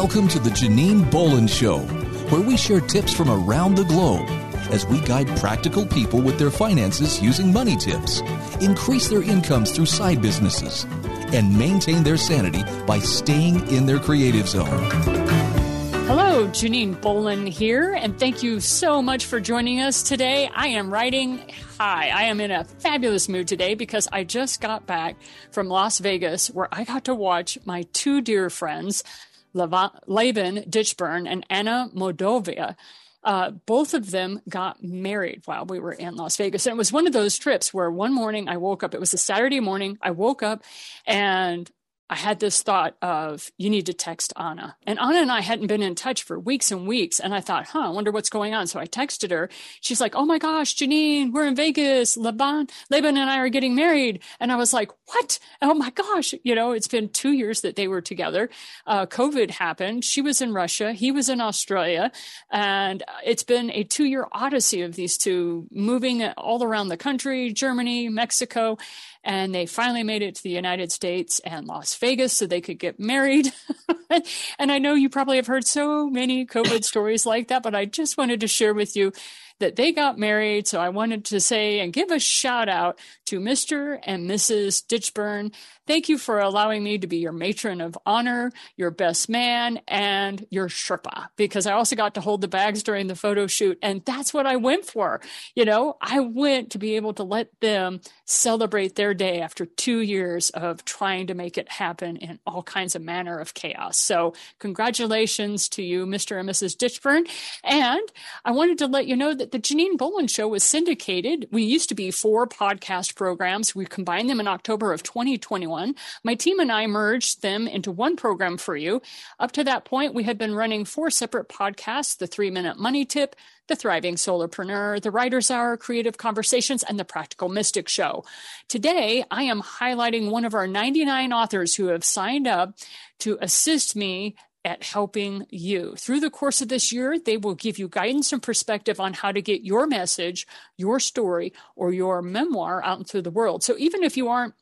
Welcome to the Janine Bolon Show, where we share tips from around the globe as we guide practical people with their finances using money tips, increase their incomes through side businesses, and maintain their sanity by staying in their creative zone. Hello, Janine Bolon here, and thank you so much for joining us today. I am writing high. I am in a fabulous mood today because I just got back from Las Vegas where I got to watch my two dear friends, Laban Ditchburn and Anna Moldova. Uh, both of them got married while we were in Las Vegas. And it was one of those trips where one morning I woke up, it was a Saturday morning, I woke up and I had this thought of you need to text Anna. And Anna and I hadn't been in touch for weeks and weeks. And I thought, huh, I wonder what's going on. So I texted her. She's like, Oh my gosh, Janine, we're in Vegas. Laban, Laban and I are getting married. And I was like, What? Oh my gosh. You know, it's been two years that they were together. Uh, COVID happened. She was in Russia. He was in Australia. And it's been a two year odyssey of these two moving all around the country, Germany, Mexico and they finally made it to the United States and Las Vegas so they could get married. and I know you probably have heard so many COVID stories like that, but I just wanted to share with you that they got married. So I wanted to say and give a shout out to Mr. and Mrs. Ditchburn. Thank you for allowing me to be your matron of honor, your best man, and your Sherpa, because I also got to hold the bags during the photo shoot. And that's what I went for. You know, I went to be able to let them celebrate their day after two years of trying to make it happen in all kinds of manner of chaos. So congratulations to you, Mr. and Mrs. Ditchburn. And I wanted to let you know that the Janine Bolon Show was syndicated. We used to be four podcast programs. We combined them in October of 2021. My team and I merged them into one program for you. Up to that point, we had been running four separate podcasts the three minute money tip, the Thriving Solopreneur, the Writer's Hour, Creative Conversations, and the Practical Mystic Show. Today, I am highlighting one of our 99 authors who have signed up to assist me at helping you. Through the course of this year, they will give you guidance and perspective on how to get your message, your story, or your memoir out into the world. So even if you aren't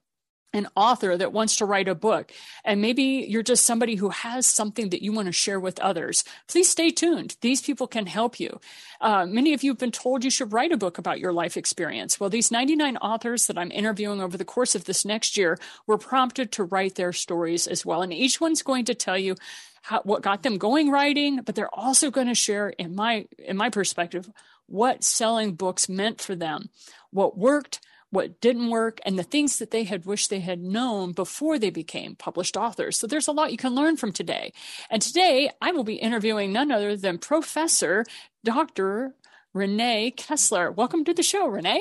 an author that wants to write a book, and maybe you're just somebody who has something that you want to share with others, please stay tuned. These people can help you. Uh, many of you have been told you should write a book about your life experience. Well, these 99 authors that I'm interviewing over the course of this next year were prompted to write their stories as well. And each one's going to tell you how, what got them going writing, but they're also going to share, in my in my perspective, what selling books meant for them, what worked, what didn't work, and the things that they had wished they had known before they became published authors. So there's a lot you can learn from today. And today I will be interviewing none other than Professor Dr. Rená Koesler. Welcome to the show, Rená.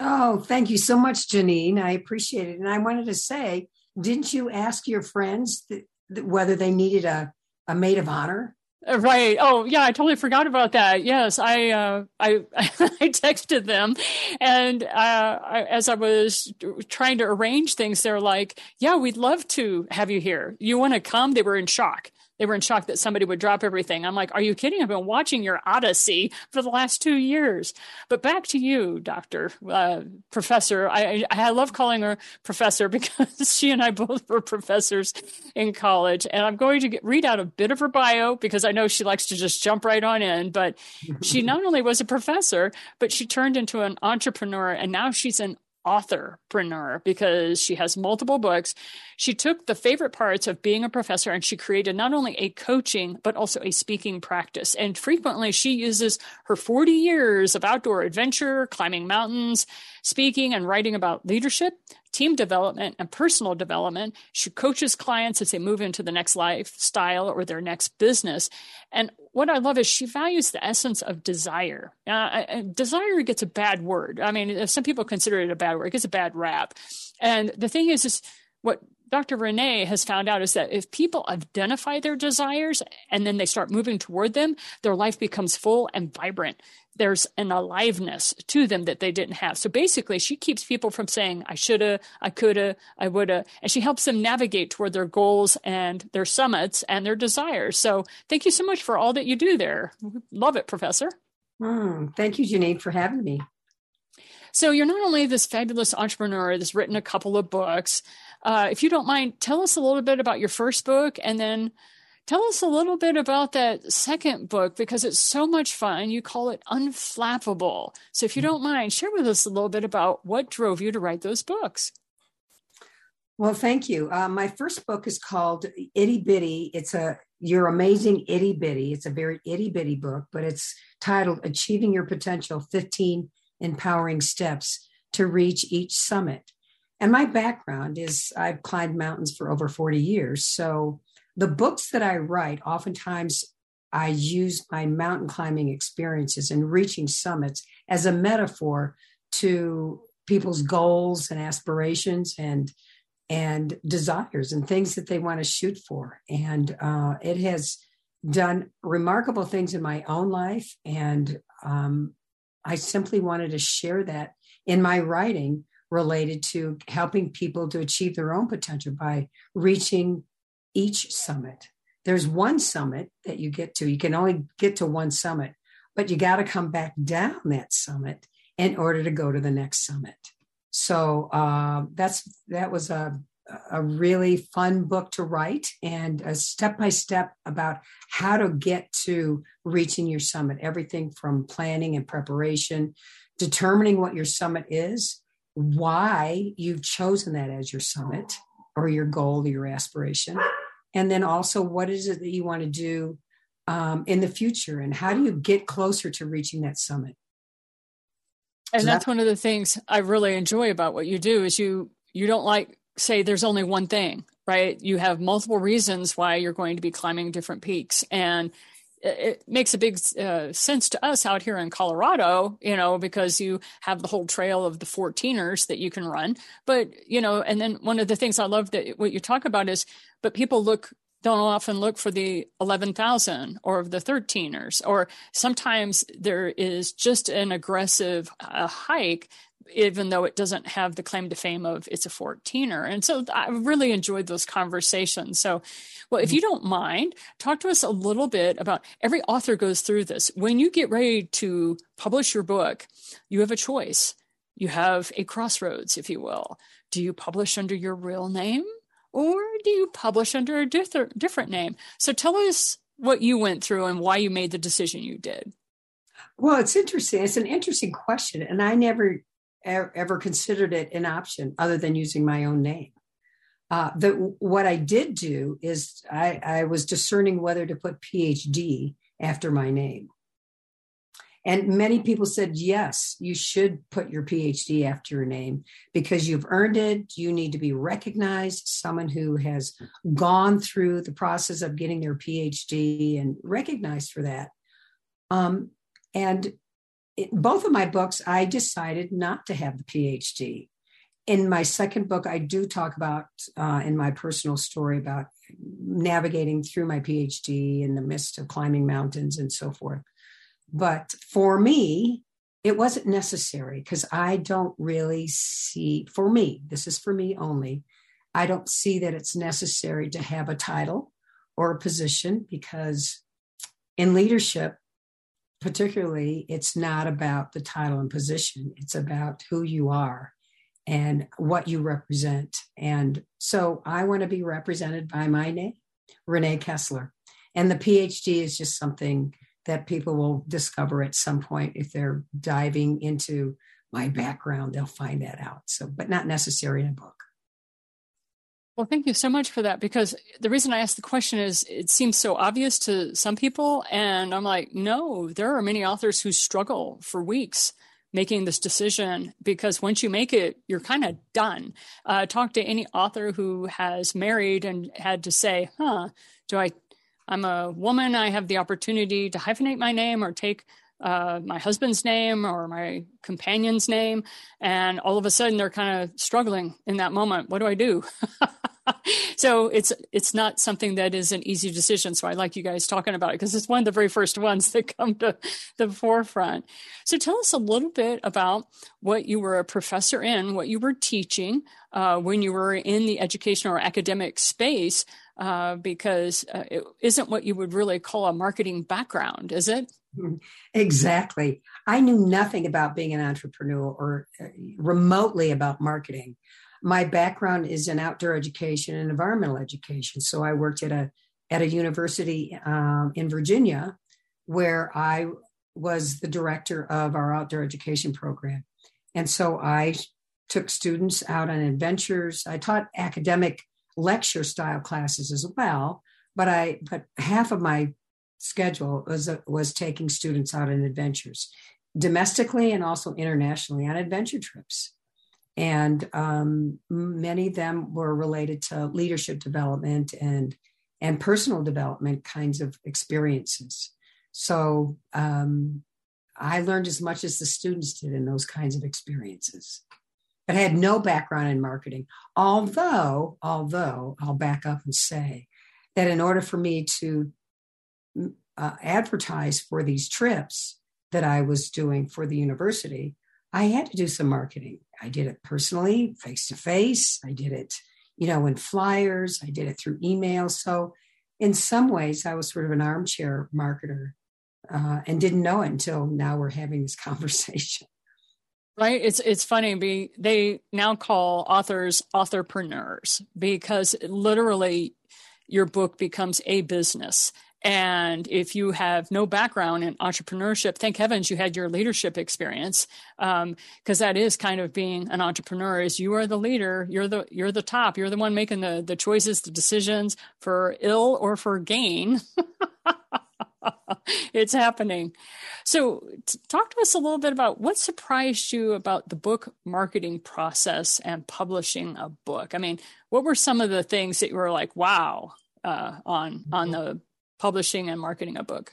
Oh, thank you so much, Janine. I appreciate it. And I wanted to say, didn't you ask your friends that whether they needed a, a maid of honor. Right. Oh, yeah. I totally forgot about that. Yes, I uh, I I texted them, and uh, I, as I was trying to arrange things, they're like, "Yeah, we'd love to have you here. You want to come?" They were in shock they were in shock that somebody would drop everything. I'm like, are you kidding? I've been watching your Odyssey for the last two years. But back to you, Doctor uh, Professor. I, I love calling her Professor because she and I both were professors in college. And I'm going to get, read out a bit of her bio because I know she likes to just jump right on in. But she not only was a professor, but she turned into an entrepreneur, and now she's an authorpreneur because she has multiple books. She took the favorite parts of being a professor and she created not only a coaching, but also a speaking practice. And frequently she uses her 40 years of outdoor adventure, climbing mountains, speaking and writing about leadership, team development, and personal development. She coaches clients as they move into the next lifestyle or their next business. And what I love is she values the essence of desire. Uh, desire gets a bad word. I mean, some people consider it a bad word. It gets a bad rap. And the thing is, is what Dr. Rená has found out is that if people identify their desires and then they start moving toward them, their life becomes full and vibrant there's an aliveness to them that they didn't have. So basically, she keeps people from saying, I shoulda, I coulda, I woulda, and she helps them navigate toward their goals and their summits and their desires. So thank you so much for all that you do there. Love it, Professor. Mm, thank you, Janine, for having me. So you're not only this fabulous entrepreneur that's written a couple of books. Uh, if you don't mind, tell us a little bit about your first book and then Tell us a little bit about that second book because it's so much fun. You call it Unflappable. So, if you don't mind, share with us a little bit about what drove you to write those books. Well, thank you. Uh, my first book is called Itty Bitty. It's a You're Amazing Itty Bitty. It's a very itty bitty book, but it's titled Achieving Your Potential 15 Empowering Steps to Reach Each Summit. And my background is I've climbed mountains for over 40 years. So the books that I write, oftentimes I use my mountain climbing experiences and reaching summits as a metaphor to people's goals and aspirations and and desires and things that they want to shoot for. And uh, it has done remarkable things in my own life. And um, I simply wanted to share that in my writing related to helping people to achieve their own potential by reaching each summit. There's one summit that you get to. You can only get to one summit, but you got to come back down that summit in order to go to the next summit. So uh, that's that was a a really fun book to write and a step by step about how to get to reaching your summit. Everything from planning and preparation, determining what your summit is, why you've chosen that as your summit or your goal or your aspiration, and then also what is it that you want to do um, in the future? And how do you get closer to reaching that summit? And so that's that, one of the things I really enjoy about what you do is you you don't like say there's only one thing, right? You have multiple reasons why you're going to be climbing different peaks. And it makes a big uh, sense to us out here in Colorado, you know, because you have the whole trail of the 14ers that you can run. But, you know, and then one of the things I love that what you talk about is, but people look don't often look for the 11,000 or the 13ers, or sometimes there is just an aggressive uh, hike, even though it doesn't have the claim to fame of it's a 14er. And so I really enjoyed those conversations. So, well, if mm-hmm. you don't mind, talk to us a little bit about every author goes through this. When you get ready to publish your book, you have a choice. You have a crossroads, if you will. Do you publish under your real name? or do you publish under a different different name? So tell us what you went through and why you made the decision you did. Well, it's interesting. It's an interesting question, and I never ever considered it an option other than using my own name. Uh, the, what I did do is I, I was discerning whether to put PhD after my name. And many people said, yes, you should put your PhD after your name because you've earned it. You need to be recognized, someone who has gone through the process of getting their PhD and recognized for that. Um, and in both of my books, I decided not to have the PhD. In my second book, I do talk about, uh, in my personal story, about navigating through my PhD in the midst of climbing mountains and so forth. But for me, it wasn't necessary because I don't really see, for me, this is for me only, I don't see that it's necessary to have a title or a position because in leadership, particularly, it's not about the title and position, it's about who you are and what you represent. And so I want to be represented by my name, Rená Koesler. And the PhD is just something that people will discover at some point if they're diving into my background they'll find that out so but not necessary in a book well thank you so much for that because the reason i asked the question is it seems so obvious to some people and i'm like no there are many authors who struggle for weeks making this decision because once you make it you're kind of done uh, talk to any author who has married and had to say huh do i I'm a woman. I have the opportunity to hyphenate my name or take uh, my husband's name or my companion's name. And all of a sudden they're kind of struggling in that moment. What do I do? so it's it's not something that is an easy decision. So I like you guys talking about it because it's one of the very first ones that come to the forefront. So tell us a little bit about what you were a professor in, what you were teaching uh, when you were in the educational or academic space, uh, because uh, it isn't what you would really call a marketing background, is it? Exactly. I knew nothing about being an entrepreneur or uh, remotely about marketing my background is in outdoor education and environmental education. So I worked at a at a university um, in Virginia where I was the director of our outdoor education program. And so I took students out on adventures. I taught academic lecture style classes as well, but I but half of my schedule was was taking students out on adventures, domestically and also internationally on adventure trips. And um, many of them were related to leadership development and and personal development kinds of experiences. So um, I learned as much as the students did in those kinds of experiences. But I had no background in marketing. Although, although I'll back up and say that in order for me to uh, advertise for these trips that I was doing for the university, I had to do some marketing. I did it personally, face to face. I did it, you know, in flyers. I did it through email. So, in some ways, I was sort of an armchair marketer uh, and didn't know it until now we're having this conversation. Right. It's it's funny. Be they now call authors authorpreneurs because literally your book becomes a business. And if you have no background in entrepreneurship, thank heavens you had your leadership experience, because um, that is kind of being an entrepreneur. Is you are the leader, you're the you're the top, you're the one making the the choices, the decisions for ill or for gain. it's happening. So, t- talk to us a little bit about what surprised you about the book marketing process and publishing a book. I mean, what were some of the things that you were like, "Wow," uh, on on the publishing and marketing a book?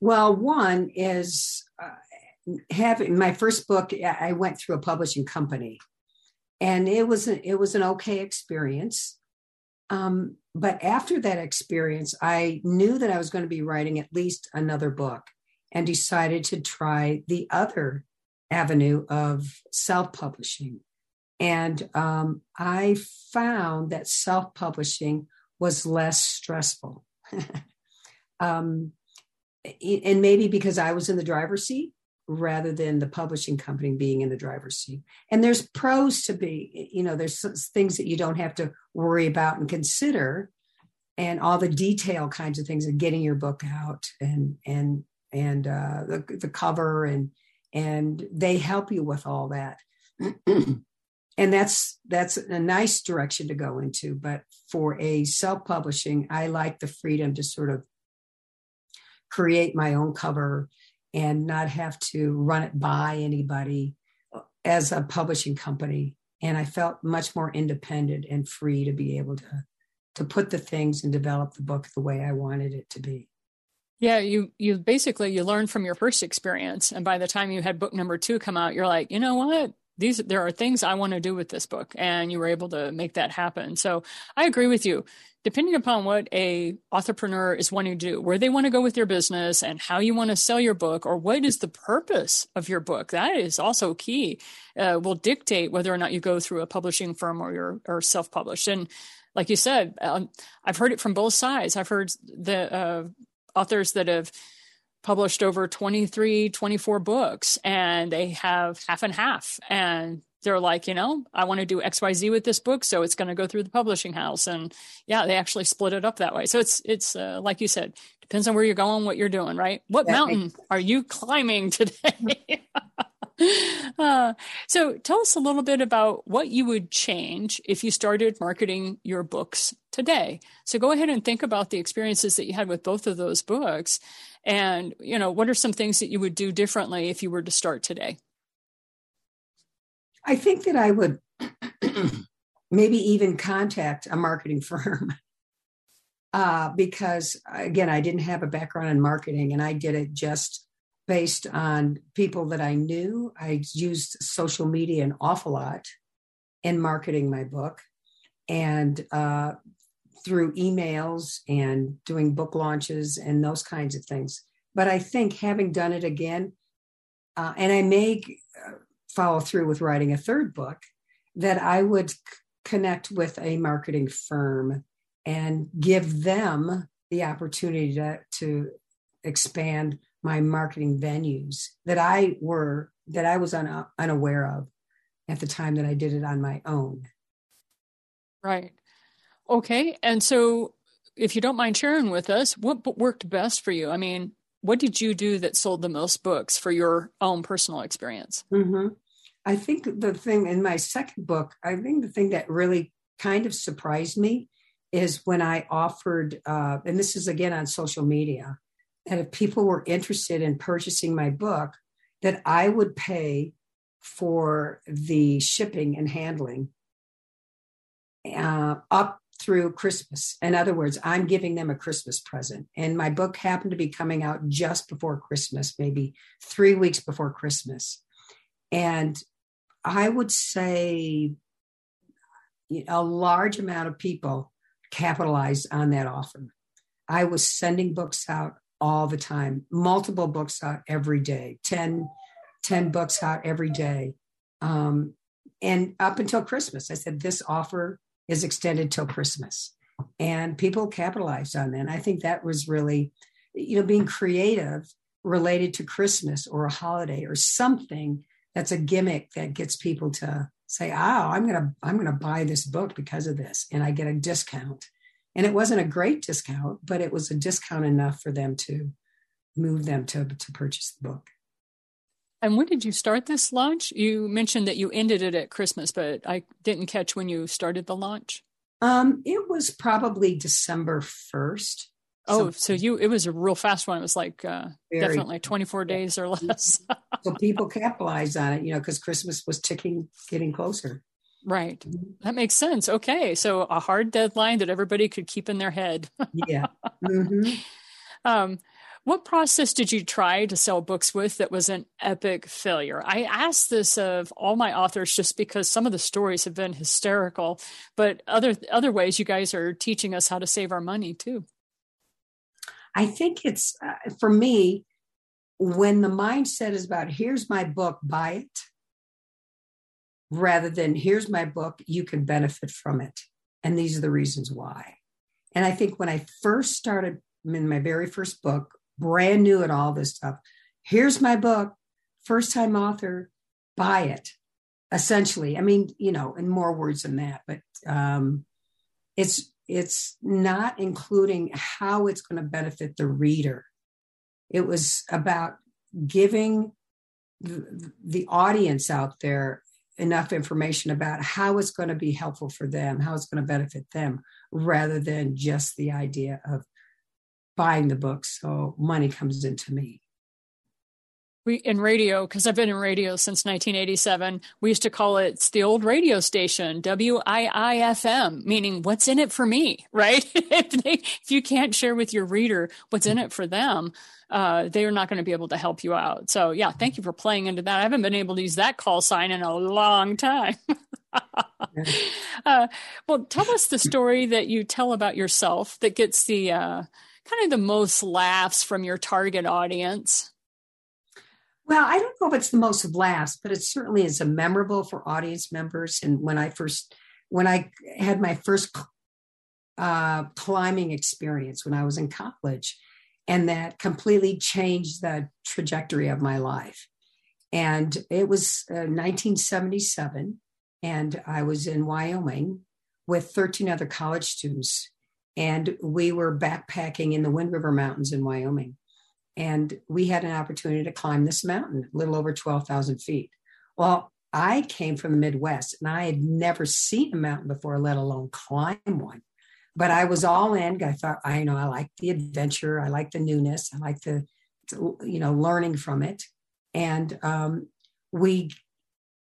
Well, one is uh, having my first book. I went through a publishing company, and it was an, it was an okay experience. Um, but after that experience, I knew that I was going to be writing at least another book and decided to try the other avenue of self publishing. And um, I found that self publishing was less stressful. um, and maybe because I was in the driver's seat rather than the publishing company being in the driver's seat. And there's pros to be, you know, there's things that you don't have to worry about and consider, and all the detail kinds of things of getting your book out and and and uh, the the cover and and they help you with all that. and that's that's a nice direction to go into but for a self-publishing i like the freedom to sort of create my own cover and not have to run it by anybody as a publishing company. And I felt much more independent and free to be able to to put the things and develop the book the way I wanted it to be. Yeah, you you basically you learn from your first experience, and by the time you had book number two come out, you're like, you know what? These there are things I want to do with this book, and you were able to make that happen. So I agree with you depending upon what a entrepreneur is wanting to do, where they want to go with their business and how you want to sell your book or what is the purpose of your book, that is also key, uh, will dictate whether or not you go through a publishing firm or you're or self-published. And like you said, um, I've heard it from both sides. I've heard the uh, authors that have published over 23, 24 books and they have half and half. And they're like, you know, I want to do XYZ with this book, so it's going to go through the publishing house. And yeah, they actually split it up that way. So it's it's uh, like you said, depends on where you're going, what you're doing, right? What yeah, mountain are you climbing today? uh, so tell us a little bit about what you would change if you started marketing your books today. So go ahead and think about the experiences that you had with both of those books and, you know, what are some things that you would do differently if you were to start today? I think that I would maybe even contact a marketing firm uh, because, again, I didn't have a background in marketing and I did it just based on people that I knew. I used social media an awful lot in marketing my book and uh, through emails and doing book launches and those kinds of things. But I think having done it again, uh, and I may uh, follow through with writing a third book, that I would c- connect with a marketing firm and give them the opportunity to, to expand my marketing venues that I were that I was un, unaware of at the time that I did it on my own. Right. Okay. And so if you don't mind sharing with us, what worked best for you? I mean, what did you do that sold the most books for your own personal experience? Mm-hmm. I think the thing in my second book, I think the thing that really kind of surprised me is when I offered, uh, and this is again on social media, that if people were interested in purchasing my book, that I would pay for the shipping and handling uh, up through Christmas. In other words, I'm giving them a Christmas present. And my book happened to be coming out just before Christmas, maybe three weeks before Christmas. And I would say a large amount of people capitalized on that offer. I was sending books out all the time, multiple books out every day, 10, 10 books out every day. Um, and up until Christmas, I said, this offer is extended till Christmas. And people capitalized on that. And I think that was really, you know, being creative related to Christmas or a holiday or something that's a gimmick that gets people to say, "Oh, I'm gonna I'm gonna buy this book because of this," and I get a discount. And it wasn't a great discount, but it was a discount enough for them to move them to to purchase the book. And when did you start this launch? You mentioned that you ended it at Christmas, but I didn't catch when you started the launch. Um, it was probably December 1st. Oh, so, so you it was a real fast one. It was like uh, definitely 24 days or less. so people capitalized on it, you know, because Christmas was ticking, getting closer. Right. That makes sense. Okay. So a hard deadline that everybody could keep in their head. yeah. Mm-hmm. Um, what process did you try to sell books with that was an epic failure? I ask this of all my authors just because some of the stories have been hysterical, but other other ways you guys are teaching us how to save our money too. I think it's uh, for me when the mindset is about here's my book, buy it, rather than here's my book, you can benefit from it. And these are the reasons why. And I think when I first started in my very first book, brand new at all this stuff. Here's my book, first time author, buy it. Essentially, I mean, you know, in more words than that, but um, it's it's not including how it's going to benefit the reader. It was about giving the, the audience out there enough information about how it's going to be helpful for them, how it's going to benefit them, rather than just the idea of buying the book So money comes into me. We in radio, because I've been in radio since 1987, we used to call it it's the old radio station, WIIFM, meaning what's in it for me, right? if, they, if you can't share with your reader what's in it for them, uh, they're not going to be able to help you out. So, yeah, thank you for playing into that. I haven't been able to use that call sign in a long time. uh, well, tell us the story that you tell about yourself that gets the uh, kind of the most laughs from your target audience? Well, I don't know if it's the most laughs, but it certainly is a memorable for audience members. And when I first, when I had my first uh, climbing experience when I was in college, and that completely changed the trajectory of my life. And it was uh, 1977, and I was in Wyoming with 13 other college students and we were backpacking in the Wind River Mountains in Wyoming. And we had an opportunity to climb this mountain, a little over 12,000 feet. Well, I came from the Midwest and I had never seen a mountain before, let alone climb one. But I was all in. I thought, I know, I like the adventure. I like the newness. I like the, you know, learning from it. And um, we,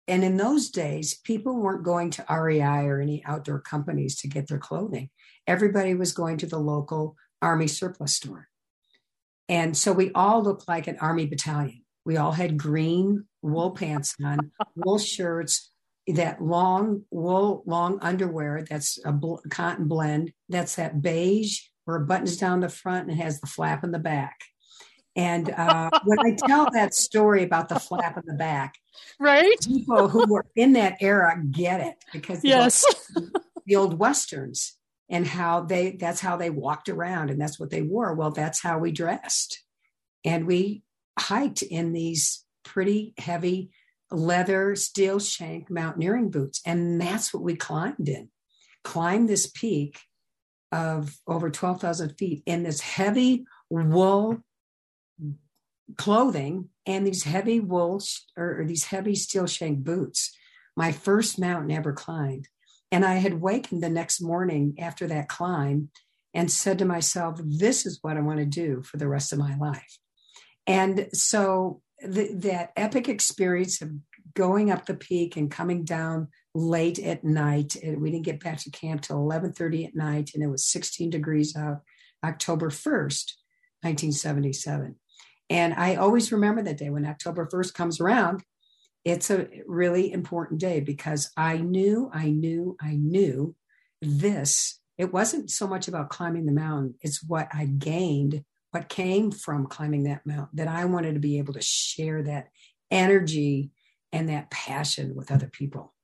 and in those days, people weren't going to REI or any outdoor companies to get their clothing everybody was going to the local army surplus store. And so we all looked like an army battalion. We all had green wool pants on, wool shirts, that long wool, long underwear that's a bl- cotton blend. That's that beige where it buttons down the front and has the flap in the back. And uh, when I tell that story about the flap in the back, right? People who were in that era get it because yes, the old westerns and how they that's how they walked around and that's what they wore well that's how we dressed and we hiked in these pretty heavy leather steel shank mountaineering boots and that's what we climbed in climbed this peak of over 12,000 feet in this heavy wool clothing and these heavy wool or, or these heavy steel shank boots. My first mountain ever climbed. And I had wakened the next morning after that climb and said to myself, this is what I want to do for the rest of my life. And so the, that epic experience of going up the peak and coming down late at night. And we didn't get back to camp till 11:30 at night, and it was 16 degrees out, October 1st, 1977. And I always remember that day when October 1st comes around. It's a really important day because I knew, I knew, I knew this. It wasn't so much about climbing the mountain, it's what I gained, what came from climbing that mountain, that I wanted to be able to share that energy and that passion with other people.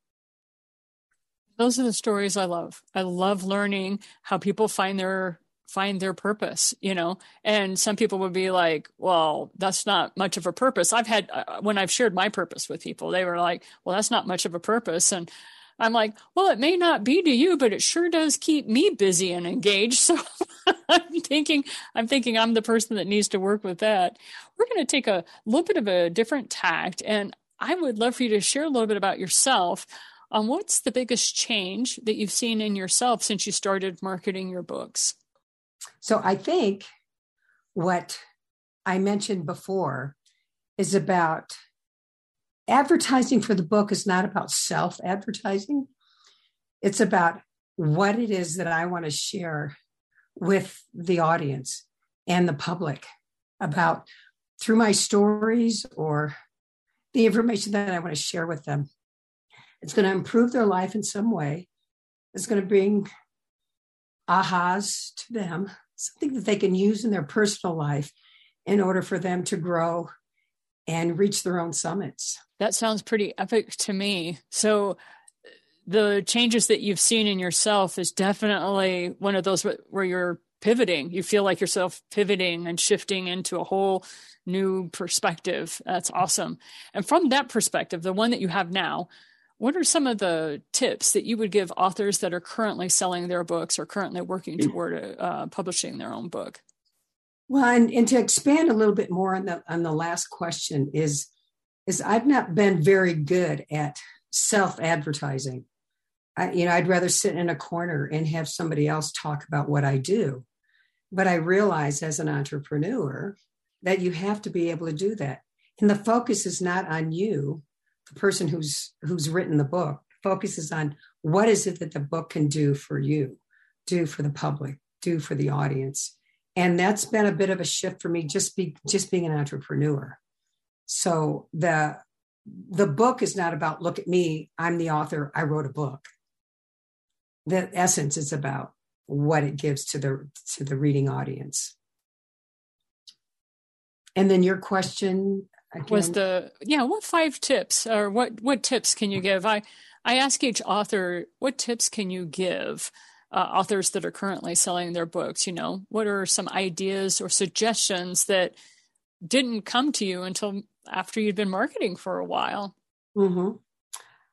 Those are the stories I love. I love learning how people find their find their purpose, you know. And some people would be like, "Well, that's not much of a purpose." I've had uh, when I've shared my purpose with people, they were like, "Well, that's not much of a purpose." And I'm like, "Well, it may not be to you, but it sure does keep me busy and engaged." So I'm thinking I'm thinking I'm the person that needs to work with that. We're going to take a little bit of a different tact and I would love for you to share a little bit about yourself. Um, what's the biggest change that you've seen in yourself since you started marketing your books? So I think what I mentioned before is about advertising for the book is not about self advertising. It's about what it is that I want to share with the audience and the public about through my stories or the information that I want to share with them. It's going to improve their life in some way. It's going to bring ahas to them, something that they can use in their personal life in order for them to grow and reach their own summits. That sounds pretty epic to me. So, the changes that you've seen in yourself is definitely one of those where you're pivoting. You feel like yourself pivoting and shifting into a whole new perspective. That's awesome. And from that perspective, the one that you have now, what are some of the tips that you would give authors that are currently selling their books or currently working toward uh, publishing their own book? Well, and, and to expand a little bit more on the on the last question is is I've not been very good at self advertising. I, you know, I'd rather sit in a corner and have somebody else talk about what I do. But I realize as an entrepreneur that you have to be able to do that. And the focus is not on you, the person who's who's written the book. focuses on what is it that the book can do for you, do for the public, do for the audience. And that's been a bit of a shift for me just be just being an entrepreneur. So the the book is not about look at me, I'm the author, I wrote a book. The essence is about what it gives to the to the reading audience. And then your question. Was the yeah, what five tips or what what tips can you give? I I ask each author what tips can you give uh, authors that are currently selling their books. You know, what are some ideas or suggestions that didn't come to you until after you'd been marketing for a while? Mm-hmm.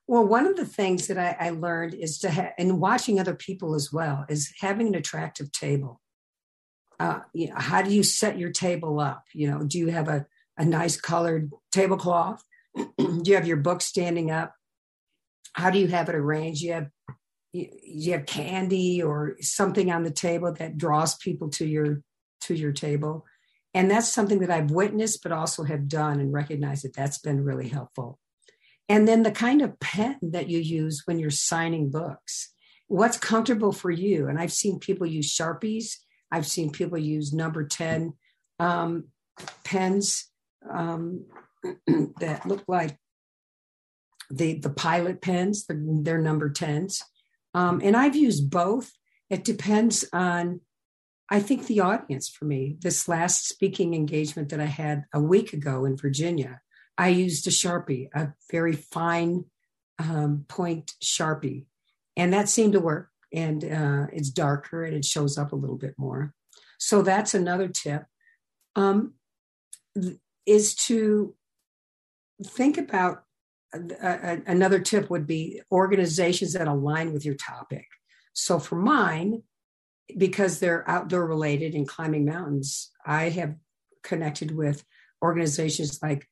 Well, one of the things that I, I learned is to have, and watching other people as well, is having an attractive table uh, you know, how do you set your table up? You know, do you have a, a nice colored tablecloth? do you have your book standing up? How do you have it arranged? You have you, you have candy or something on the table that draws people to your to your table and that's something that i've witnessed but also have done and recognize that that's been really helpful and then the kind of pen that you use when you're signing books what's comfortable for you and i've seen people use sharpies I've seen people use number 10 um, pens um, that look like the, the pilot pens, they're, they're number 10s. Um, and I've used both. It depends on, I think, the audience for me. This last speaking engagement that I had a week ago in Virginia, I used a Sharpie, a very fine um, point Sharpie. And that seemed to work and uh, it's darker and it shows up a little bit more. So that's another tip. Um, is to think about uh, uh, another tip would be organizations that align with your topic. So for mine, because they're outdoor related and climbing mountains, I have connected with organizations like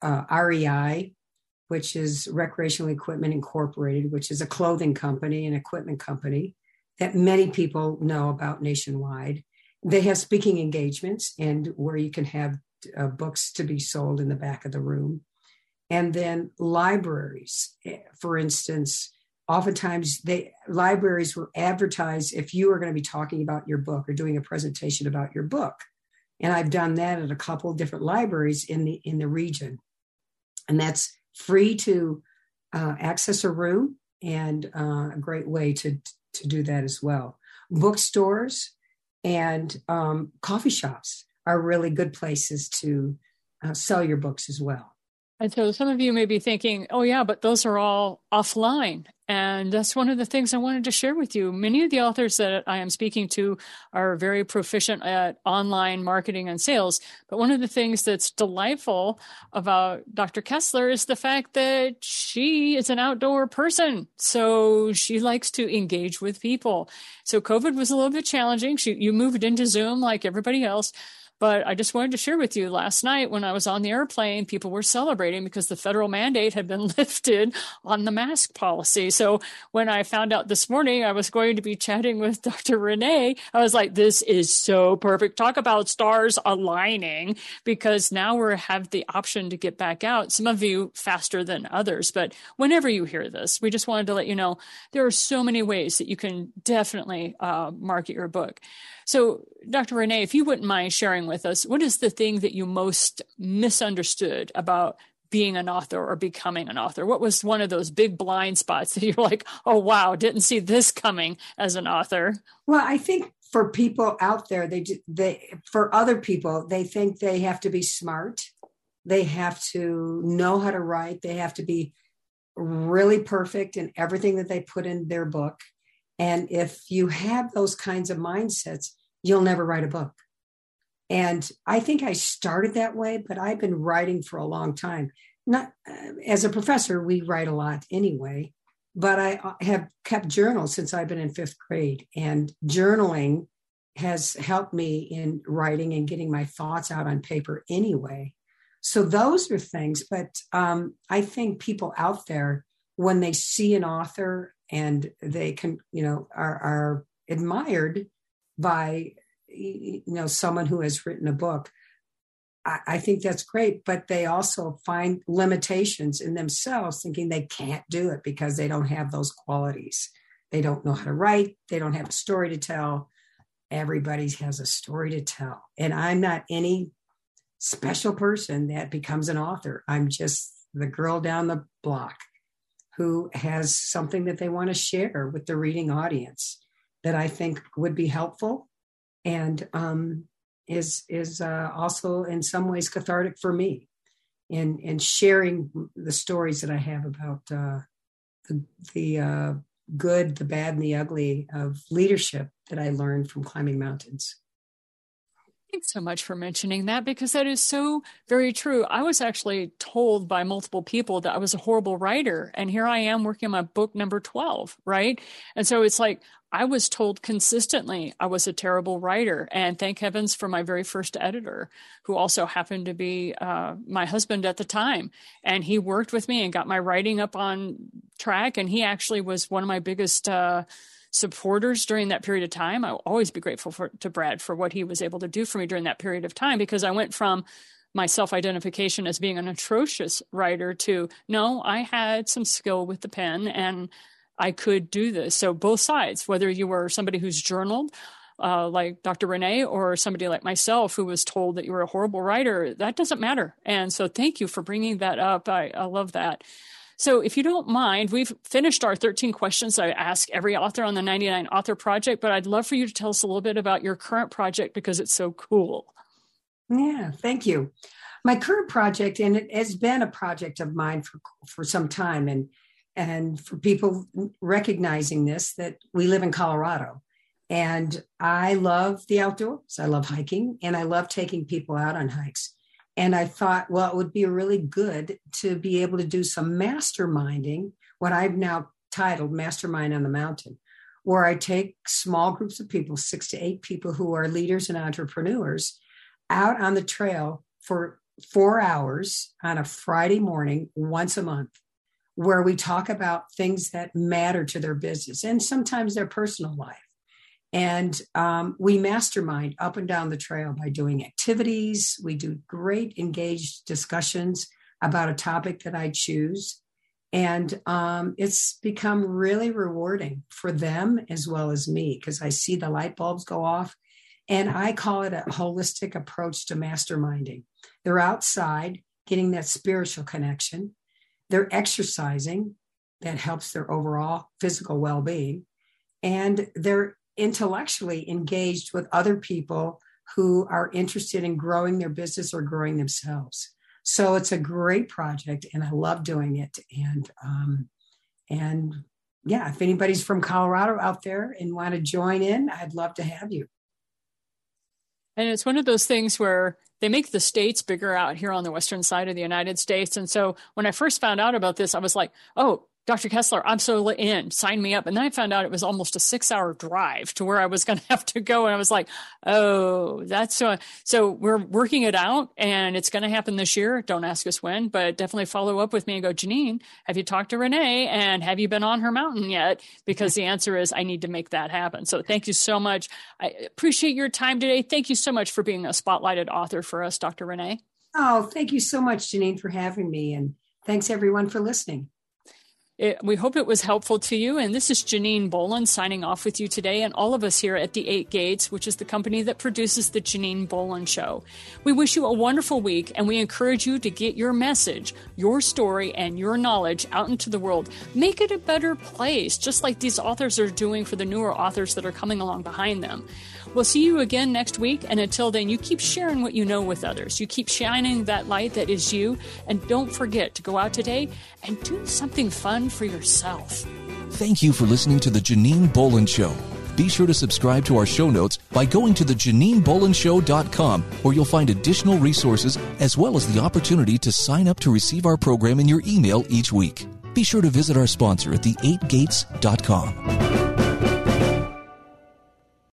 uh, REI, which is Recreational Equipment Incorporated, which is a clothing company and equipment company that many people know about nationwide. They have speaking engagements and where you can have uh, books to be sold in the back of the room. And then libraries, eh, for instance, oftentimes they libraries will advertise if you are going to be talking about your book or doing a presentation about your book. And i've done that at a couple different libraries in the in the region. And that's free to uh, access a room and uh, a great way to to do that as well. Bookstores and um, coffee shops are really good places to uh, sell your books as well and so some of you may be thinking, oh, yeah, but those are all offline. And that's one of the things I wanted to share with you. Many of the authors that I am speaking to are very proficient at online marketing and sales. But one of the things that's delightful about Dr. Koesler is the fact that she is an outdoor person. So she likes to engage with people. So COVID was a little bit challenging. She, you moved into Zoom like everybody else. But I just wanted to share with you last night when I was on the airplane, people were celebrating because the federal mandate had been lifted on the mask policy. So when I found out this morning I was going to be chatting with Dr. Rená, I was like, this is so perfect. Talk about stars aligning because now we have the option to get back out. Some of you faster than others, but whenever you hear this, we just wanted to let you know there are so many ways that you can definitely uh, market your book. So, Dr. Rená, if you wouldn't mind sharing with us, what is the thing that you most misunderstood about being an author or becoming an author? What was one of those big blind spots that you're like, oh, wow, didn't see this coming as an author? Well, I think for people out there, they, they, for other people, they think they have to be smart. They have to know how to write. They have to be really perfect in everything that they put in their book. And if you have those kinds of mindsets, you'll never write a book. And I think I started that way, but I've been writing for a long time. Not uh, as a professor, we write a lot anyway, but I uh, have kept journals since I've been in fifth grade. And journaling has helped me in writing and getting my thoughts out on paper anyway. So those are things. But um, I think people out there, when they see an author and they can you know are, are admired by you know someone who has written a book. I, I think that's great but they also find limitations in themselves thinking they can't do it because they don't have those qualities. They don't know how to write. They don't have a story to tell. Everybody has a story to tell. And i'm not any special person that becomes an author. I'm just the girl down the block who has something that they want to share with the reading audience that I think would be helpful and um, is is uh, also in some ways cathartic for me in in sharing the stories that I have about uh, the the uh, good, the bad, and the ugly of leadership that I learned from climbing mountains. Thanks so much for mentioning that because that is so very true. I was actually told by multiple people that I was a horrible writer. And here I am working on my book number 12, right? And so it's like I was told consistently I was a terrible writer. And thank heavens for my very first editor, who also happened to be uh, my husband at the time. And he worked with me and got my writing up on track. And he actually was one of my biggest. Uh, supporters during that period of time. I'll always be grateful for, to Brad for what he was able to do for me during that period of time because I went from my self identification as being an atrocious writer to no, I had some skill with the pen and I could do this. So, both sides, whether you were somebody who's journaled, uh, like Dr. Rená, or somebody like myself who was told that you were a horrible writer, that doesn't matter. And so, thank you for bringing that up. I, I love that. So, if you don't mind, we've finished our 13 questions I ask every author on the 99 Author Project, but I'd love for you to tell us a little bit about your current project because it's so cool. Yeah, thank you. My current project, and it has been a project of mine for, for some time, and and for people recognizing this, that we live in Colorado. And I love the outdoors. I love hiking and I love taking people out on hikes. And I thought, well, it would be really good to be able to do some masterminding, what I've now titled Mastermind on the Mountain, where I take small groups of people, six to eight people who are leaders and entrepreneurs, out on the trail for four hours on a Friday morning once a month, where we talk about things that matter to their business and sometimes their personal life. And um, we mastermind up and down the trail by doing activities. We do great engaged discussions about a topic that I choose. And um, it's become really rewarding for them as well as me because I see the light bulbs go off. And I call it a holistic approach to masterminding. They're outside getting that spiritual connection, they're exercising that helps their overall physical well being, and they're intellectually engaged with other people who are interested in growing their business or growing themselves. So it's a great project, and I love doing it. And um, and yeah, if anybody's from Colorado out there and want to join in, I'd love to have you. And it's one of those things where they make the states bigger out here on the western side of the United States. And so when I first found out about this, I was like, oh, Dr. Koesler, I'm so in, sign me up. And then I found out it was almost a six hour drive to where I was going to have to go. And I was like, oh, that's so. So we're working it out and it's going to happen this year. Don't ask us when, but definitely follow up with me and go, Janine, have you talked to Rená and have you been on her mountain yet? Because the answer is I need to make that happen. So thank you so much. I appreciate your time today. Thank you so much for being a spotlighted author for us, Dr. Rená. Oh, thank you so much, Janine, for having me. And thanks everyone for listening. It, we hope it was helpful to you. And this is Janine Bolon signing off with you today, and all of us here at the Eight Gates, which is the company that produces the Janine Bolon Show. We wish you a wonderful week, and we encourage you to get your message, your story, and your knowledge out into the world. Make it a better place, just like these authors are doing for the newer authors that are coming along behind them. We'll see you again next week. And until then, you keep sharing what you know with others. You keep shining that light that is you. And don't forget to go out today and do something fun for yourself. Thank you for listening to The Janine Bolon Show. Be sure to subscribe to our show notes by going to thejaninebolonshow.com, where you'll find additional resources as well as the opportunity to sign up to receive our program in your email each week. Be sure to visit our sponsor at the8gates.com.